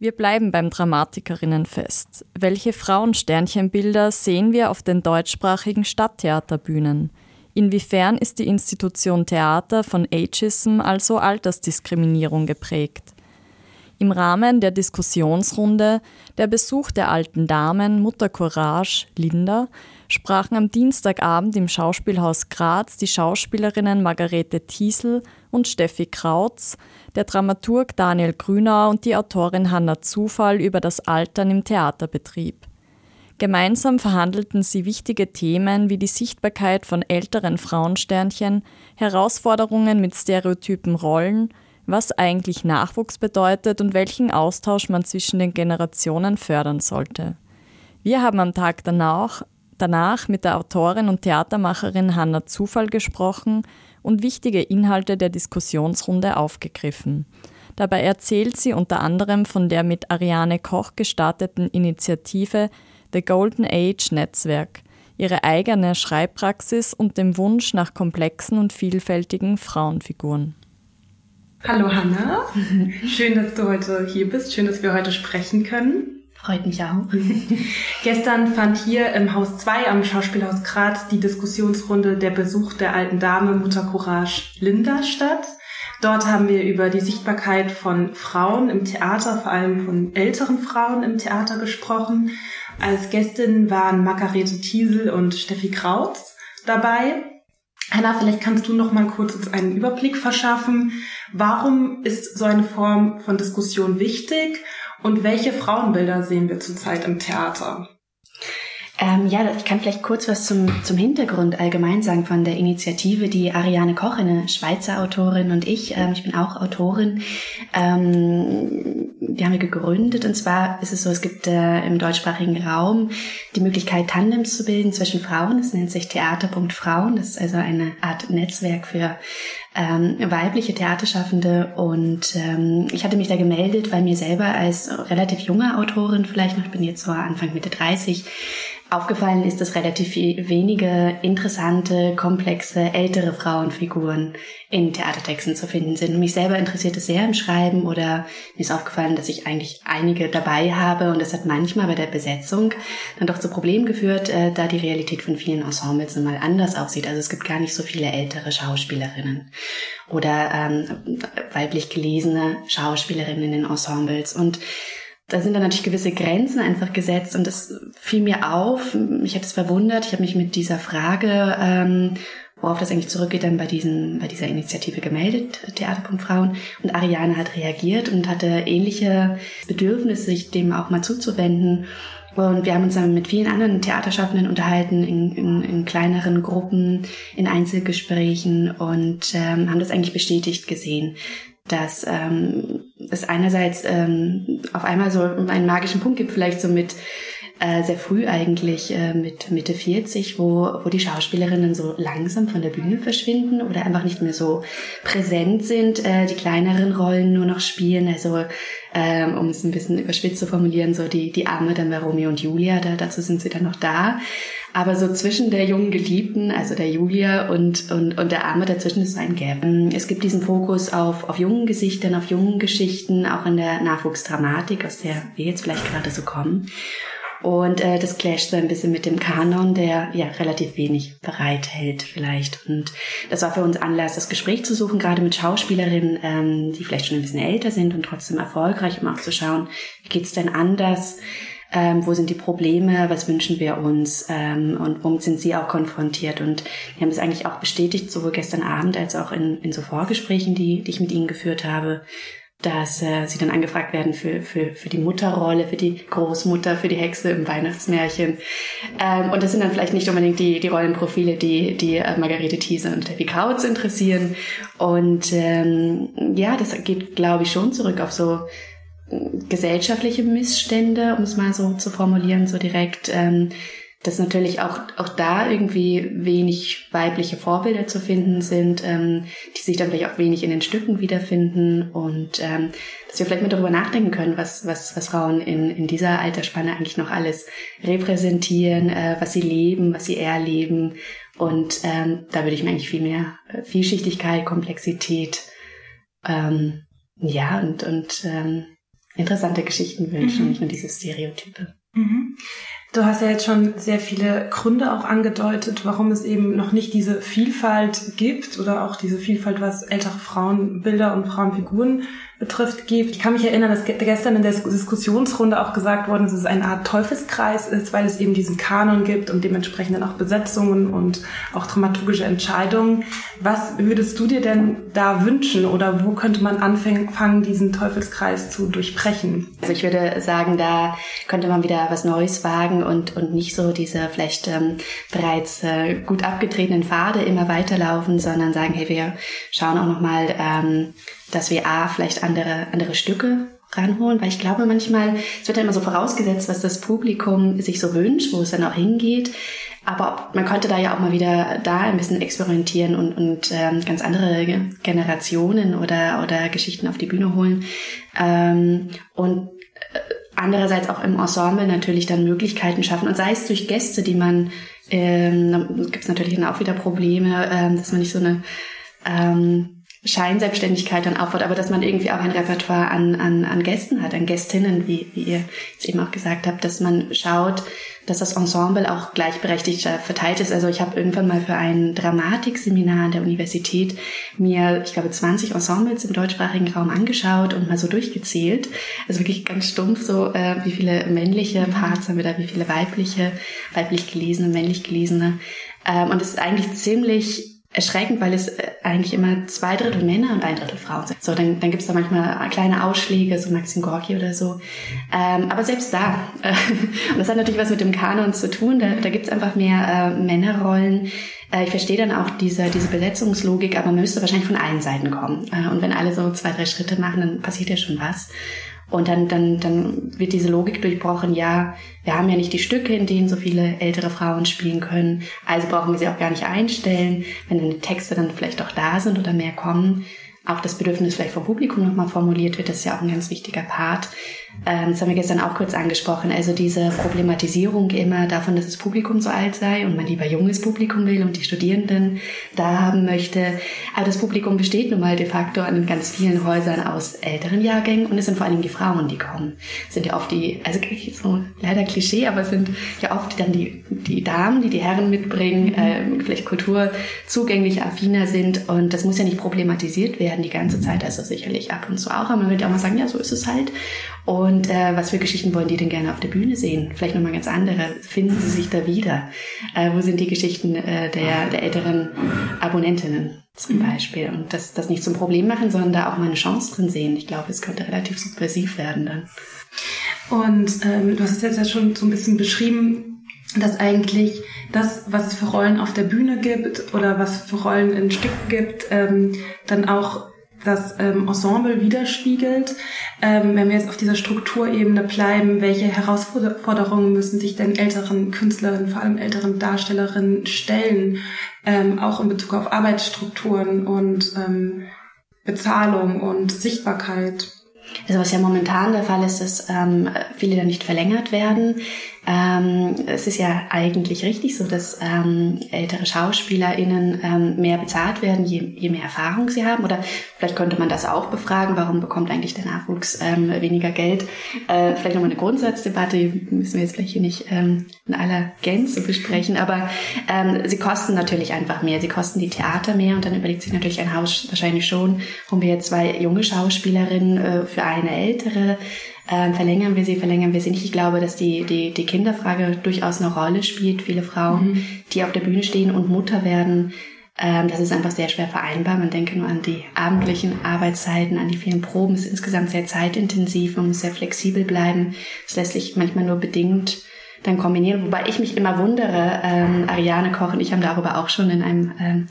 Wir bleiben beim Dramatikerinnenfest. Welche Frauensternchenbilder sehen wir auf den deutschsprachigen Stadttheaterbühnen? Inwiefern ist die Institution Theater von Ageism, also Altersdiskriminierung, geprägt? Im Rahmen der Diskussionsrunde Der Besuch der alten Damen Mutter Courage Linda sprachen am Dienstagabend im Schauspielhaus Graz die Schauspielerinnen Margarete Thiesel und Steffi Krautz, der Dramaturg Daniel Grünauer und die Autorin Hanna Zufall über das Altern im Theaterbetrieb. Gemeinsam verhandelten sie wichtige Themen wie die Sichtbarkeit von älteren Frauensternchen, Herausforderungen mit stereotypen Rollen, was eigentlich Nachwuchs bedeutet und welchen Austausch man zwischen den Generationen fördern sollte. Wir haben am Tag danach, danach mit der Autorin und Theatermacherin Hanna Zufall gesprochen und wichtige Inhalte der Diskussionsrunde aufgegriffen. Dabei erzählt sie unter anderem von der mit Ariane Koch gestarteten Initiative The Golden Age Netzwerk, ihre eigene Schreibpraxis und dem Wunsch nach komplexen und vielfältigen Frauenfiguren. Hallo Hanna, schön, dass du heute hier bist, schön, dass wir heute sprechen können. Freut mich auch. Gestern fand hier im Haus 2 am Schauspielhaus Graz die Diskussionsrunde Der Besuch der alten Dame Mutter Courage Linda statt. Dort haben wir über die Sichtbarkeit von Frauen im Theater, vor allem von älteren Frauen im Theater gesprochen. Als Gästin waren Margarete Thiesel und Steffi Krautz dabei. Hanna, vielleicht kannst du noch mal kurz uns einen Überblick verschaffen. Warum ist so eine Form von Diskussion wichtig und welche Frauenbilder sehen wir zurzeit im Theater? Ähm, ja, ich kann vielleicht kurz was zum, zum Hintergrund allgemein sagen von der Initiative. Die Ariane Koch, eine Schweizer Autorin und ich, ähm, ich bin auch Autorin, ähm, die haben wir gegründet. Und zwar ist es so, es gibt äh, im deutschsprachigen Raum die Möglichkeit, Tandems zu bilden zwischen Frauen. Das nennt sich Theater.Frauen. Das ist also eine Art Netzwerk für ähm, weibliche Theaterschaffende. Und ähm, ich hatte mich da gemeldet, weil mir selber als relativ junge Autorin, vielleicht noch, ich bin jetzt so Anfang Mitte 30, Aufgefallen ist, dass relativ wenige interessante, komplexe, ältere Frauenfiguren in Theatertexten zu finden sind. Mich selber interessiert es sehr im Schreiben oder mir ist aufgefallen, dass ich eigentlich einige dabei habe und das hat manchmal bei der Besetzung dann doch zu Problemen geführt, äh, da die Realität von vielen Ensembles mal anders aussieht. Also es gibt gar nicht so viele ältere Schauspielerinnen oder ähm, weiblich gelesene Schauspielerinnen in Ensembles und da sind dann natürlich gewisse Grenzen einfach gesetzt und das fiel mir auf. Mich hat es verwundert. Ich habe mich mit dieser Frage, ähm, worauf das eigentlich zurückgeht, dann bei, diesen, bei dieser Initiative gemeldet, Theater.frauen. Und Ariane hat reagiert und hatte ähnliche Bedürfnisse, sich dem auch mal zuzuwenden. Und wir haben uns dann mit vielen anderen Theaterschaffenden unterhalten, in, in, in kleineren Gruppen, in Einzelgesprächen und ähm, haben das eigentlich bestätigt gesehen, dass ähm, es einerseits ähm, auf einmal so einen magischen Punkt gibt, vielleicht so mit äh, sehr früh eigentlich, äh, mit Mitte 40, wo, wo die Schauspielerinnen so langsam von der Bühne verschwinden oder einfach nicht mehr so präsent sind, äh, die kleineren Rollen nur noch spielen. Also ähm, um es ein bisschen überspitzt zu formulieren, so die, die Arme dann bei Romeo und Julia, da, dazu sind sie dann noch da. Aber so zwischen der jungen Geliebten, also der Julia und, und, und der Arme dazwischen ist so ein Gap. Es gibt diesen Fokus auf, auf jungen Gesichtern, auf jungen Geschichten, auch in der Nachwuchsdramatik, aus der wir jetzt vielleicht gerade so kommen. Und äh, das clasht so ein bisschen mit dem Kanon, der ja relativ wenig bereithält vielleicht. Und das war für uns Anlass, das Gespräch zu suchen, gerade mit Schauspielerinnen, ähm, die vielleicht schon ein bisschen älter sind und trotzdem erfolgreich, um auch zu schauen, wie geht's denn anders? Ähm, wo sind die Probleme, was wünschen wir uns ähm, und womit sind sie auch konfrontiert. Und wir haben es eigentlich auch bestätigt, sowohl gestern Abend als auch in, in so Vorgesprächen, die, die ich mit ihnen geführt habe, dass äh, sie dann angefragt werden für, für, für die Mutterrolle, für die Großmutter, für die Hexe im Weihnachtsmärchen. Ähm, und das sind dann vielleicht nicht unbedingt die, die Rollenprofile, die, die äh, Margarete Thiese und Debbie Kautz interessieren. Und ähm, ja, das geht, glaube ich, schon zurück auf so gesellschaftliche Missstände, um es mal so zu formulieren, so direkt. Ähm, dass natürlich auch, auch da irgendwie wenig weibliche Vorbilder zu finden sind, ähm, die sich dann vielleicht auch wenig in den Stücken wiederfinden und ähm, dass wir vielleicht mal darüber nachdenken können, was, was, was Frauen in, in dieser Altersspanne eigentlich noch alles repräsentieren, äh, was sie leben, was sie erleben. Und ähm, da würde ich mir eigentlich viel mehr äh, Vielschichtigkeit, Komplexität, ähm, ja, und, und ähm, interessante Geschichten wünschen, mhm. nicht nur diese Stereotype. Mhm. Du hast ja jetzt schon sehr viele Gründe auch angedeutet, warum es eben noch nicht diese Vielfalt gibt oder auch diese Vielfalt, was ältere Frauenbilder und Frauenfiguren betrifft, gibt. Ich kann mich erinnern, dass gestern in der Diskussionsrunde auch gesagt worden ist, dass es eine Art Teufelskreis ist, weil es eben diesen Kanon gibt und dementsprechend dann auch Besetzungen und auch dramaturgische Entscheidungen. Was würdest du dir denn da wünschen oder wo könnte man anfangen, diesen Teufelskreis zu durchbrechen? Also ich würde sagen, da könnte man wieder was Neues wagen und, und nicht so diese vielleicht ähm, bereits äh, gut abgetretenen Pfade immer weiterlaufen, sondern sagen, hey, wir schauen auch nochmal, ähm, dass wir A, vielleicht andere, andere Stücke ranholen, weil ich glaube manchmal, es wird ja immer so vorausgesetzt, was das Publikum sich so wünscht, wo es dann auch hingeht. Aber man konnte da ja auch mal wieder da ein bisschen experimentieren und, und ähm, ganz andere Generationen oder, oder Geschichten auf die Bühne holen. Ähm, und äh, andererseits auch im Ensemble natürlich dann Möglichkeiten schaffen. Und sei es durch Gäste, die man, ähm, gibt es natürlich dann auch wieder Probleme, ähm, dass man nicht so eine ähm, Scheinselbstständigkeit dann aufbaut, aber dass man irgendwie auch ein Repertoire an, an, an Gästen hat, an Gästinnen, wie, wie ihr jetzt eben auch gesagt habt, dass man schaut, dass das Ensemble auch gleichberechtigt verteilt ist. Also ich habe irgendwann mal für ein Dramatikseminar an der Universität mir, ich glaube, 20 Ensembles im deutschsprachigen Raum angeschaut und mal so durchgezählt. Also wirklich ganz stumpf so, äh, wie viele männliche Parts haben wir da, wie viele weibliche, weiblich gelesene, männlich gelesene. Ähm, und es ist eigentlich ziemlich erschreckend, weil es äh, eigentlich immer zwei Drittel Männer und ein Drittel Frauen sind. So, dann, dann gibt's da manchmal kleine Ausschläge, so Maxim Gorki oder so. Ähm, aber selbst da, äh, und das hat natürlich was mit dem Kanon zu tun, da, da gibt's einfach mehr äh, Männerrollen. Äh, ich verstehe dann auch diese, diese Besetzungslogik, aber man müsste wahrscheinlich von allen Seiten kommen. Äh, und wenn alle so zwei, drei Schritte machen, dann passiert ja schon was. Und dann, dann, dann wird diese Logik durchbrochen, ja, wir haben ja nicht die Stücke, in denen so viele ältere Frauen spielen können, also brauchen wir sie auch gar nicht einstellen. Wenn dann die Texte dann vielleicht auch da sind oder mehr kommen, auch das Bedürfnis vielleicht vom Publikum nochmal formuliert wird, das ist ja auch ein ganz wichtiger Part. Ähm, das haben wir gestern auch kurz angesprochen. Also diese Problematisierung immer davon, dass das Publikum so alt sei und man lieber junges Publikum will und die Studierenden da haben möchte. Aber das Publikum besteht nun mal de facto an ganz vielen Häusern aus älteren Jahrgängen und es sind vor allem die Frauen, die kommen. Es sind ja oft die, also so leider Klischee, aber es sind ja oft dann die, die Damen, die die Herren mitbringen, äh, vielleicht kulturzugänglich affiner sind und das muss ja nicht problematisiert werden die ganze Zeit, also sicherlich ab und zu auch, aber man wird ja auch mal sagen, ja, so ist es halt. Und äh, was für Geschichten wollen die denn gerne auf der Bühne sehen? Vielleicht nochmal ganz andere. Finden sie sich da wieder? Äh, wo sind die Geschichten äh, der, der älteren Abonnentinnen zum mhm. Beispiel? Und das, das nicht zum Problem machen, sondern da auch mal eine Chance drin sehen. Ich glaube, es könnte relativ subversiv werden dann. Und ähm, du hast es jetzt ja schon so ein bisschen beschrieben, dass eigentlich das, was es für Rollen auf der Bühne gibt oder was es für Rollen in Stücken gibt, ähm, dann auch das ähm, Ensemble widerspiegelt. Ähm, wenn wir jetzt auf dieser Strukturebene bleiben, welche Herausforderungen müssen sich denn älteren Künstlerinnen, vor allem älteren Darstellerinnen stellen, ähm, auch in Bezug auf Arbeitsstrukturen und ähm, Bezahlung und Sichtbarkeit? Also was ja momentan der Fall ist, dass ähm, viele dann nicht verlängert werden. Ähm, es ist ja eigentlich richtig so, dass ähm, ältere SchauspielerInnen ähm, mehr bezahlt werden, je, je mehr Erfahrung sie haben. Oder vielleicht könnte man das auch befragen, warum bekommt eigentlich der Nachwuchs ähm, weniger Geld? Äh, vielleicht nochmal eine Grundsatzdebatte, die müssen wir jetzt vielleicht hier nicht ähm, in aller Gänze besprechen, aber ähm, sie kosten natürlich einfach mehr. Sie kosten die Theater mehr und dann überlegt sich natürlich ein Haus wahrscheinlich schon, warum wir jetzt zwei junge Schauspielerinnen äh, für eine ältere ähm, verlängern wir sie, verlängern wir sie nicht. Ich glaube, dass die, die, die Kinderfrage durchaus eine Rolle spielt. Viele Frauen, mhm. die auf der Bühne stehen und Mutter werden, ähm, das ist einfach sehr schwer vereinbar. Man denke nur an die abendlichen Arbeitszeiten, an die vielen Proben. Es ist insgesamt sehr zeitintensiv, man muss sehr flexibel bleiben. Es lässt sich manchmal nur bedingt dann kombinieren. Wobei ich mich immer wundere, ähm, Ariane Koch und ich haben darüber auch schon in einem ähm,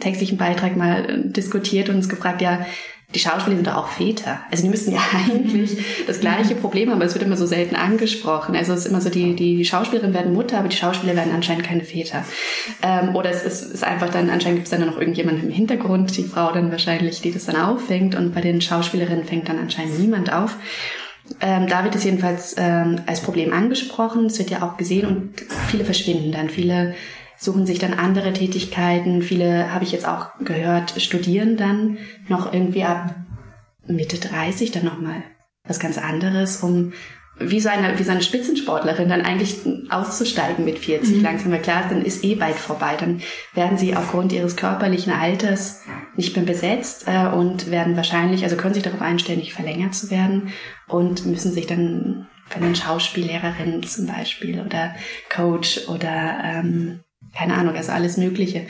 textlichen Beitrag mal äh, diskutiert und uns gefragt, ja, die Schauspieler sind doch auch Väter. Also die müssen ja eigentlich das gleiche Problem haben, aber es wird immer so selten angesprochen. Also es ist immer so, die, die, die Schauspielerinnen werden Mutter, aber die Schauspieler werden anscheinend keine Väter. Ähm, oder es ist, ist einfach dann, anscheinend gibt es dann noch irgendjemand im Hintergrund, die Frau dann wahrscheinlich, die das dann auffängt und bei den Schauspielerinnen fängt dann anscheinend niemand auf. Ähm, da wird es jedenfalls ähm, als Problem angesprochen. Es wird ja auch gesehen und viele verschwinden dann. Viele suchen sich dann andere Tätigkeiten. Viele, habe ich jetzt auch gehört, studieren dann noch irgendwie ab Mitte 30 dann nochmal was ganz anderes, um wie so eine, wie so eine Spitzensportlerin dann eigentlich auszusteigen mit 40 mhm. langsam. Weil klar, dann ist eh bald vorbei. Dann werden sie aufgrund ihres körperlichen Alters nicht mehr besetzt äh, und werden wahrscheinlich, also können sich darauf einstellen, nicht verlängert zu werden und müssen sich dann wenn eine Schauspiellehrerin zum Beispiel oder Coach oder ähm, keine Ahnung, also alles Mögliche.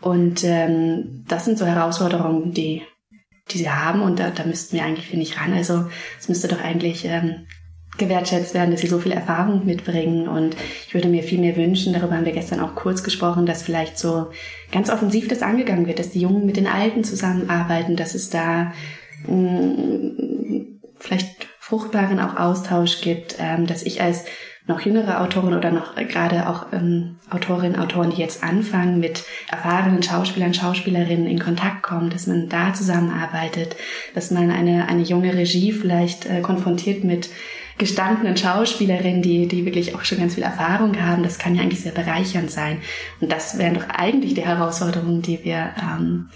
Und ähm, das sind so Herausforderungen, die, die sie haben und da, da müssten wir eigentlich, finde ich, ran. Also es müsste doch eigentlich ähm, gewertschätzt werden, dass sie so viel Erfahrung mitbringen und ich würde mir viel mehr wünschen, darüber haben wir gestern auch kurz gesprochen, dass vielleicht so ganz offensiv das angegangen wird, dass die Jungen mit den Alten zusammenarbeiten, dass es da mh, mm, vielleicht fruchtbaren auch Austausch gibt, ähm, dass ich als noch jüngere Autoren oder noch gerade auch ähm, Autorinnen, Autoren, die jetzt anfangen, mit erfahrenen Schauspielern, Schauspielerinnen in Kontakt kommen, dass man da zusammenarbeitet, dass man eine, eine junge Regie vielleicht äh, konfrontiert mit gestandenen Schauspielerinnen, die, die wirklich auch schon ganz viel Erfahrung haben. Das kann ja eigentlich sehr bereichernd sein. Und das wären doch eigentlich die Herausforderungen, die wir ähm,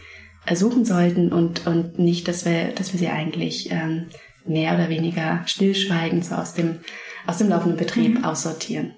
suchen sollten und, und nicht, dass wir, dass wir sie eigentlich ähm, mehr oder weniger stillschweigend so aus dem aus dem laufenden Betrieb mhm. aussortieren.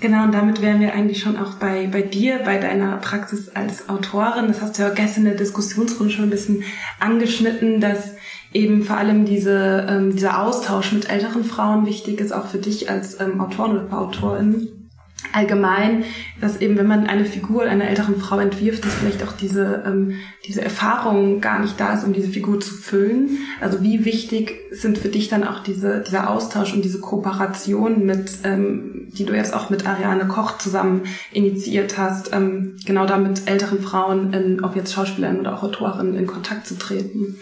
Genau, und damit wären wir eigentlich schon auch bei, bei dir, bei deiner Praxis als Autorin. Das hast du ja gestern in der Diskussionsrunde schon ein bisschen angeschnitten, dass eben vor allem diese, ähm, dieser Austausch mit älteren Frauen wichtig ist, auch für dich als ähm, Autorin oder Autorin allgemein, dass eben, wenn man eine Figur einer älteren Frau entwirft, dass vielleicht auch diese, ähm, diese Erfahrung gar nicht da ist, um diese Figur zu füllen. Also wie wichtig sind für dich dann auch diese, dieser Austausch und diese Kooperation mit, ähm, die du jetzt auch mit Ariane Koch zusammen initiiert hast, ähm, genau da mit älteren Frauen, in, ob jetzt Schauspielerinnen oder auch Autorinnen, in Kontakt zu treten?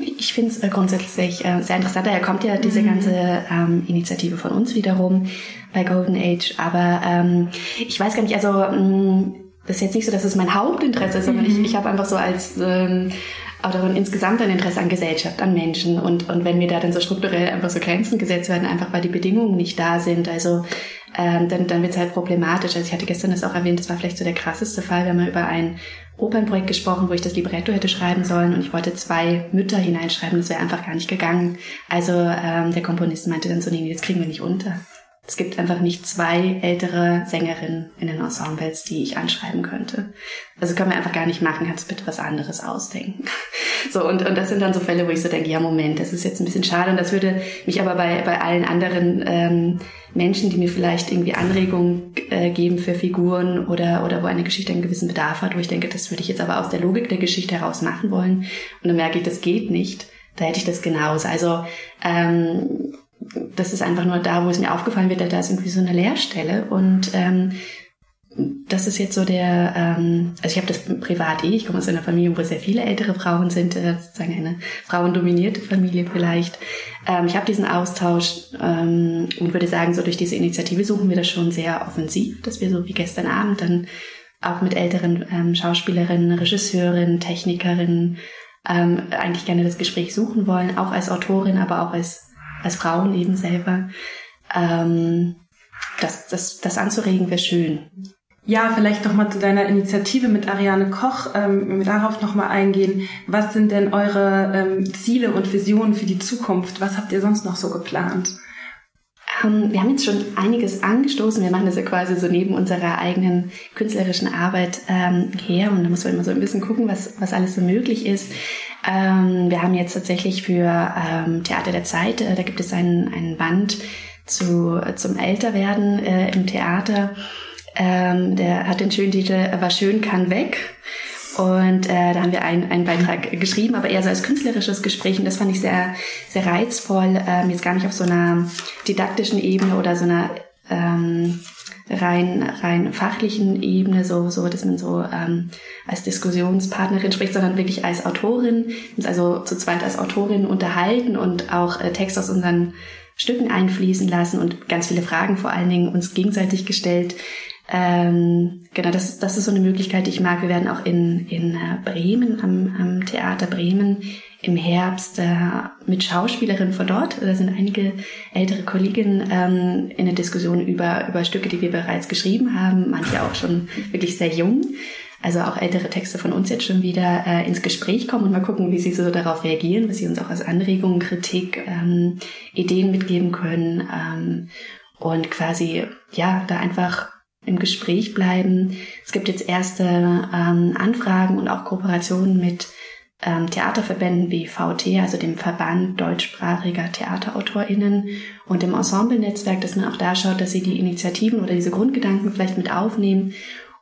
Ich finde es äh, grundsätzlich äh, sehr interessant. Daher kommt ja diese mhm. ganze ähm, Initiative von uns wiederum bei Golden Age. Aber ähm, ich weiß gar nicht, also mh, mm, das ist jetzt nicht so, dass es mein Hauptinteresse ist, sondern mhm. ich, ich habe einfach so als ähm, Autorin insgesamt ein Interesse an Gesellschaft, an Menschen. Und, und wenn mir da dann so strukturell einfach so Grenzen gesetzt werden, einfach weil die Bedingungen nicht da sind, also ähm, dann, dann wird es halt problematisch. Also ich hatte gestern das auch erwähnt, das war vielleicht so der krasseste Fall. Wir haben über ein Opernprojekt gesprochen, wo ich das Libretto hätte schreiben sollen und ich wollte zwei Mütter hineinschreiben. Das wäre einfach gar nicht gegangen. Also ähm, der Komponist meinte dann so, nee, das kriegen wir nicht unter. Es gibt einfach nicht zwei ältere Sängerinnen in den Ensembles, die ich anschreiben könnte. Also können wir einfach gar nicht machen, kannst du bitte was anderes ausdenken. So, und, und das sind dann so Fälle, wo ich so denke, ja, Moment, das ist jetzt ein bisschen schade. Und das würde mich aber bei, bei allen anderen ähm, Menschen, die mir vielleicht irgendwie Anregungen äh, geben für Figuren oder, oder wo eine Geschichte einen gewissen Bedarf hat, wo ich denke, das würde ich jetzt aber aus der Logik der Geschichte heraus machen wollen. Und dann merke ich, das geht nicht. Da hätte ich das genauso. Also ähm, das ist einfach nur da, wo es mir aufgefallen wird, da ist irgendwie so eine Leerstelle und ähm, das ist jetzt so der, ähm, also ich habe das privat eh, ich komme aus einer Familie, wo sehr viele ältere Frauen sind, äh, sozusagen eine frauendominierte Familie vielleicht. Ähm, ich habe diesen Austausch ähm, und würde sagen, so durch diese Initiative suchen wir das schon sehr offensiv, dass wir so wie gestern Abend dann auch mit älteren ähm, Schauspielerinnen, Regisseurinnen, Technikerinnen ähm, eigentlich gerne das Gespräch suchen wollen, auch als Autorin, aber auch als als Frauen eben selber, ähm, das, das, das anzuregen wäre schön. Ja, vielleicht noch mal zu deiner Initiative mit Ariane Koch, ähm, wenn wir darauf noch mal eingehen. Was sind denn eure ähm, Ziele und Visionen für die Zukunft? Was habt ihr sonst noch so geplant? Ähm, wir haben jetzt schon einiges angestoßen. Wir machen das ja quasi so neben unserer eigenen künstlerischen Arbeit ähm, her und da muss man immer so ein bisschen gucken, was, was alles so möglich ist. Ähm, wir haben jetzt tatsächlich für ähm, Theater der Zeit, äh, da gibt es einen, einen Band zu, zum Älterwerden äh, im Theater. Ähm, der hat den schönen Titel War schön, kann weg. Und äh, da haben wir einen, einen Beitrag geschrieben, aber eher so als künstlerisches Gespräch. Und das fand ich sehr, sehr reizvoll, ähm, jetzt gar nicht auf so einer didaktischen Ebene oder so einer ähm, rein, rein fachlichen Ebene, so, so dass man so ähm, als Diskussionspartnerin spricht, sondern wirklich als Autorin, uns also zu zweit als Autorin unterhalten und auch äh, Text aus unseren Stücken einfließen lassen und ganz viele Fragen vor allen Dingen uns gegenseitig gestellt. Ähm, genau, das, das ist so eine Möglichkeit, die ich mag. Wir werden auch in, in äh, Bremen, am, am Theater Bremen, im Herbst äh, mit Schauspielerinnen von dort, da sind einige ältere Kolleginnen ähm, in der Diskussion über, über Stücke, die wir bereits geschrieben haben, manche auch schon wirklich sehr jung. also auch ältere Texte von uns jetzt schon wieder äh, ins Gespräch kommen und mal gucken, wie sie so darauf reagieren, was sie uns auch als Anregungen, Kritik, ähm, Ideen mitgeben können ähm, und quasi ja da einfach im Gespräch bleiben. Es gibt jetzt erste ähm, Anfragen und auch Kooperationen mit ähm, Theaterverbänden wie VT, also dem Verband deutschsprachiger TheaterautorInnen und dem Ensemble-Netzwerk, dass man auch da schaut, dass sie die Initiativen oder diese Grundgedanken vielleicht mit aufnehmen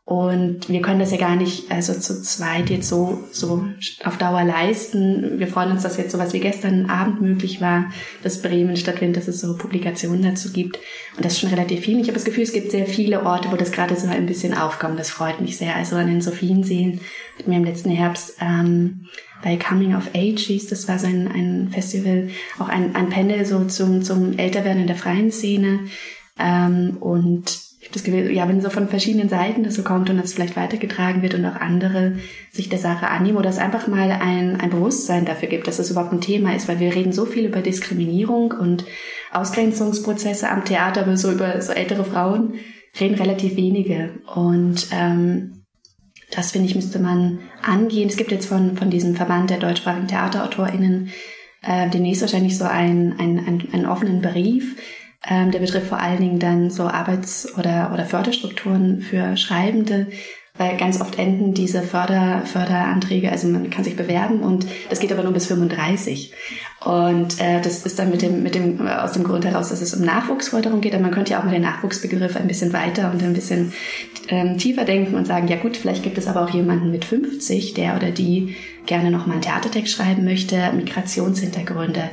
und wir können das ja gar nicht, also zu zweit jetzt so, so auf Dauer leisten. Wir freuen uns, dass jetzt sowas wie gestern Abend möglich war, dass Bremen stattfindet, dass es so Publikationen dazu gibt. Und das ist schon relativ viel. Ich habe das Gefühl, es gibt sehr viele Orte, wo das gerade so ein bisschen aufkommt. Das freut mich sehr. Also an den Sophienseen hatten wir im letzten Herbst ähm, bei Coming of Age hieß, das war so ein, ein Festival, auch ein, ein Panel so zum, zum Älterwerden in der freien Szene. Ähm, und das Gefühl, ja, wenn so von verschiedenen Seiten das so kommt und das vielleicht weitergetragen wird und auch andere sich der Sache annehmen oder es einfach mal ein, ein Bewusstsein dafür gibt, dass das überhaupt ein Thema ist, weil wir reden so viel über Diskriminierung und Ausgrenzungsprozesse am Theater, aber so über so ältere Frauen reden relativ wenige. Und ähm, das finde ich, müsste man angehen. Es gibt jetzt von, von diesem Verband der deutschsprachigen TheaterautorInnen äh, demnächst wahrscheinlich so einen, einen, einen, einen offenen Brief, ähm, der betrifft vor allen Dingen dann so Arbeits- oder, oder Förderstrukturen für Schreibende, weil ganz oft enden diese Förder, Förderanträge, also man kann sich bewerben und das geht aber nur bis 35. Und äh, das ist dann mit dem, mit dem, aus dem Grund heraus, dass es um Nachwuchsförderung geht, aber man könnte ja auch mit dem Nachwuchsbegriff ein bisschen weiter und ein bisschen ähm, tiefer denken und sagen, ja gut, vielleicht gibt es aber auch jemanden mit 50, der oder die gerne nochmal einen Theatertext schreiben möchte, Migrationshintergründe,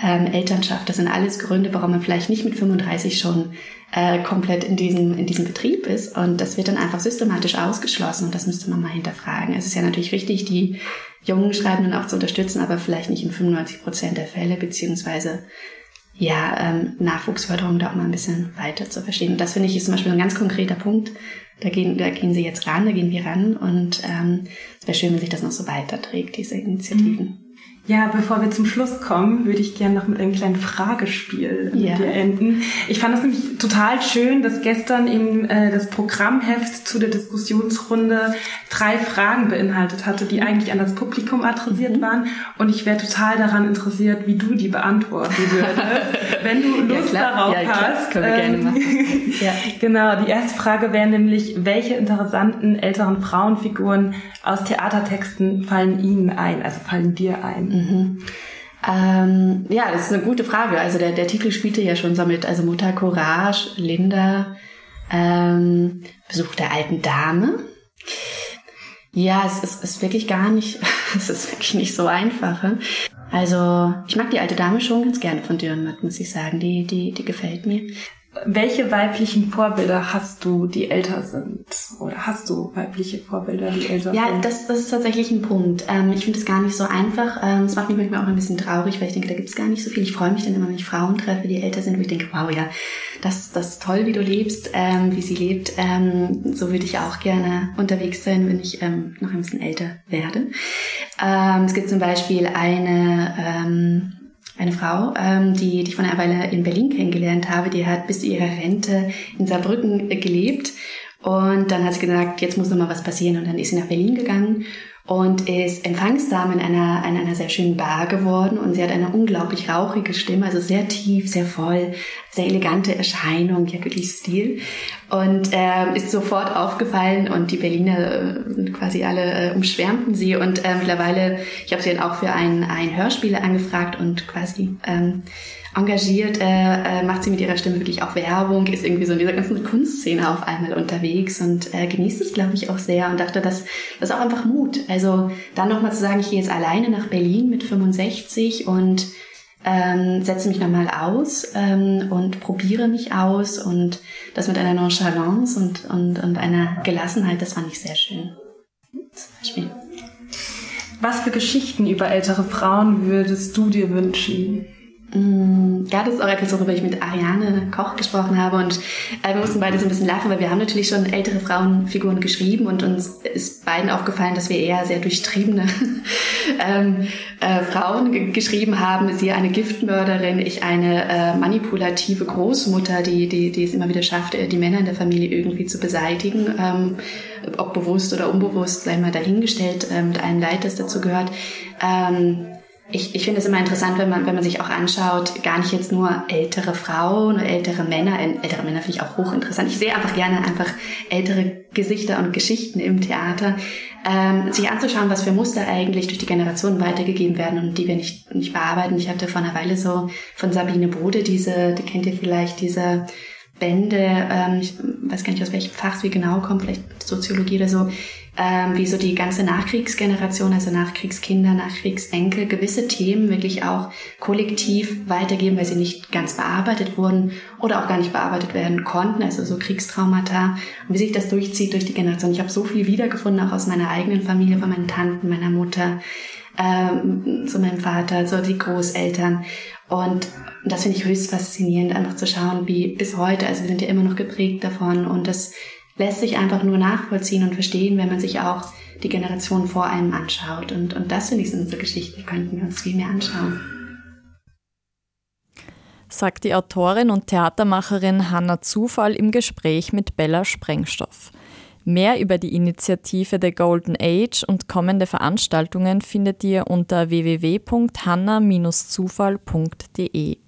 ähm, Elternschaft, das sind alles Gründe, warum man vielleicht nicht mit 35 schon äh, komplett in diesem, in diesem Betrieb ist. Und das wird dann einfach systematisch ausgeschlossen und das müsste man mal hinterfragen. Es ist ja natürlich wichtig, die jungen Schreibenden auch zu unterstützen, aber vielleicht nicht in 95 Prozent der Fälle, beziehungsweise ja, ähm, Nachwuchsförderung da auch mal ein bisschen weiter zu verstehen. Und das finde ich ist zum Beispiel ein ganz konkreter Punkt. Da gehen, da gehen Sie jetzt ran, da gehen wir ran und ähm, es wäre schön, wenn sich das noch so weiterträgt, diese Initiativen. Ja, bevor wir zum Schluss kommen, würde ich gerne noch mit einem kleinen Fragespiel ja. mit dir enden. Ich fand es nämlich total schön, dass gestern eben äh, das Programmheft zu der Diskussionsrunde drei Fragen beinhaltet hatte, die eigentlich an das Publikum adressiert mhm. waren. Und ich wäre total daran interessiert, wie du die beantworten würdest, wenn du Lust ja, darauf ja, hast. Können wir ähm, gerne machen. ja. Genau, die erste Frage wäre nämlich, welche interessanten älteren Frauenfiguren aus Theatertexten fallen Ihnen ein, also fallen dir ein? Mhm. Ähm, ja, das ist eine gute Frage. Also der, der Titel spielte ja schon so mit, also Mutter Courage, Linda, ähm, Besuch der alten Dame. Ja, es ist, ist wirklich gar nicht, es ist wirklich nicht so einfach. Also ich mag die alte Dame schon ganz gerne von Dürrenmatt, muss ich sagen. Die, die, die gefällt mir. Welche weiblichen Vorbilder hast du, die älter sind? Oder hast du weibliche Vorbilder, die älter ja, sind? Ja, das, das ist tatsächlich ein Punkt. Ähm, ich finde es gar nicht so einfach. Ähm, es macht mich manchmal auch ein bisschen traurig, weil ich denke, da gibt es gar nicht so viel. Ich freue mich dann immer, wenn ich Frauen treffe, die älter sind, wo ich denke, wow, ja, das, das ist toll, wie du lebst, ähm, wie sie lebt. Ähm, so würde ich auch gerne unterwegs sein, wenn ich ähm, noch ein bisschen älter werde. Ähm, es gibt zum Beispiel eine... Eine Frau, ähm, die, die ich vor einer Weile in Berlin kennengelernt habe, die hat bis zu ihrer Rente in Saarbrücken gelebt. Und dann hat sie gesagt, jetzt muss noch mal was passieren. Und dann ist sie nach Berlin gegangen und ist Empfangsdame in einer, in einer sehr schönen Bar geworden und sie hat eine unglaublich rauchige Stimme, also sehr tief, sehr voll, sehr elegante Erscheinung, ja wirklich Stil und äh, ist sofort aufgefallen und die Berliner äh, quasi alle äh, umschwärmten sie und äh, mittlerweile, ich habe sie dann auch für ein, ein Hörspiel angefragt und quasi ähm, engagiert, äh, äh, macht sie mit ihrer Stimme wirklich auch Werbung, ist irgendwie so in dieser ganzen Kunstszene auf einmal unterwegs und äh, genießt es, glaube ich, auch sehr und dachte, das, das auch einfach Mut. Also dann nochmal zu sagen, ich gehe jetzt alleine nach Berlin mit 65 und ähm, setze mich nochmal aus ähm, und probiere mich aus und das mit einer Nonchalance und, und, und einer Gelassenheit, das fand ich sehr schön. Zum Beispiel. Was für Geschichten über ältere Frauen würdest du dir wünschen? Mm, ja, das ist auch etwas, worüber ich mit Ariane Koch gesprochen habe und äh, wir mussten beide so ein bisschen lachen, weil wir haben natürlich schon ältere Frauenfiguren geschrieben und uns ist beiden aufgefallen, dass wir eher sehr durchtriebene ähm, äh, Frauen geschrieben haben. Sie eine Giftmörderin, ich eine äh, manipulative Großmutter, die, die, die es immer wieder schafft, äh, die Männer in der Familie irgendwie zu beseitigen. Ähm, ob bewusst oder unbewusst, sei mal dahingestellt, äh, mit allem Leid, das dazu gehört. Ähm, ich, ich finde es immer interessant, wenn man, wenn man sich auch anschaut, gar nicht jetzt nur ältere Frauen oder ältere Männer, ältere Männer finde ich auch hochinteressant. Ich sehe einfach gerne einfach ältere Gesichter und Geschichten im Theater, ähm, sich anzuschauen, was für Muster eigentlich durch die Generationen weitergegeben werden und die wir nicht, nicht bearbeiten. Ich hatte vor einer Weile so von Sabine Bode diese, die kennt ihr vielleicht, diese Bände, ähm, ich weiß gar nicht aus welchem Fach sie genau kommt, vielleicht Soziologie oder so, ähm, wie so die ganze Nachkriegsgeneration, also Nachkriegskinder, Nachkriegsenkel, gewisse Themen wirklich auch kollektiv weitergeben, weil sie nicht ganz bearbeitet wurden oder auch gar nicht bearbeitet werden konnten, also so Kriegstraumata und wie sich das durchzieht durch die Generation. Ich habe so viel wiedergefunden, auch aus meiner eigenen Familie, von meinen Tanten, meiner Mutter, ähm, zu meinem Vater, so die Großeltern. Und das finde ich höchst faszinierend, einfach zu schauen, wie bis heute, also wir sind ja immer noch geprägt davon und das lässt sich einfach nur nachvollziehen und verstehen, wenn man sich auch die Generation vor einem anschaut. Und, und das finde ich sind so Geschichten, die könnten wir uns viel mehr anschauen. Sagt die Autorin und Theatermacherin Hanna Zufall im Gespräch mit Bella Sprengstoff. Mehr über die Initiative The Golden Age und kommende Veranstaltungen findet ihr unter www.hanna-zufall.de.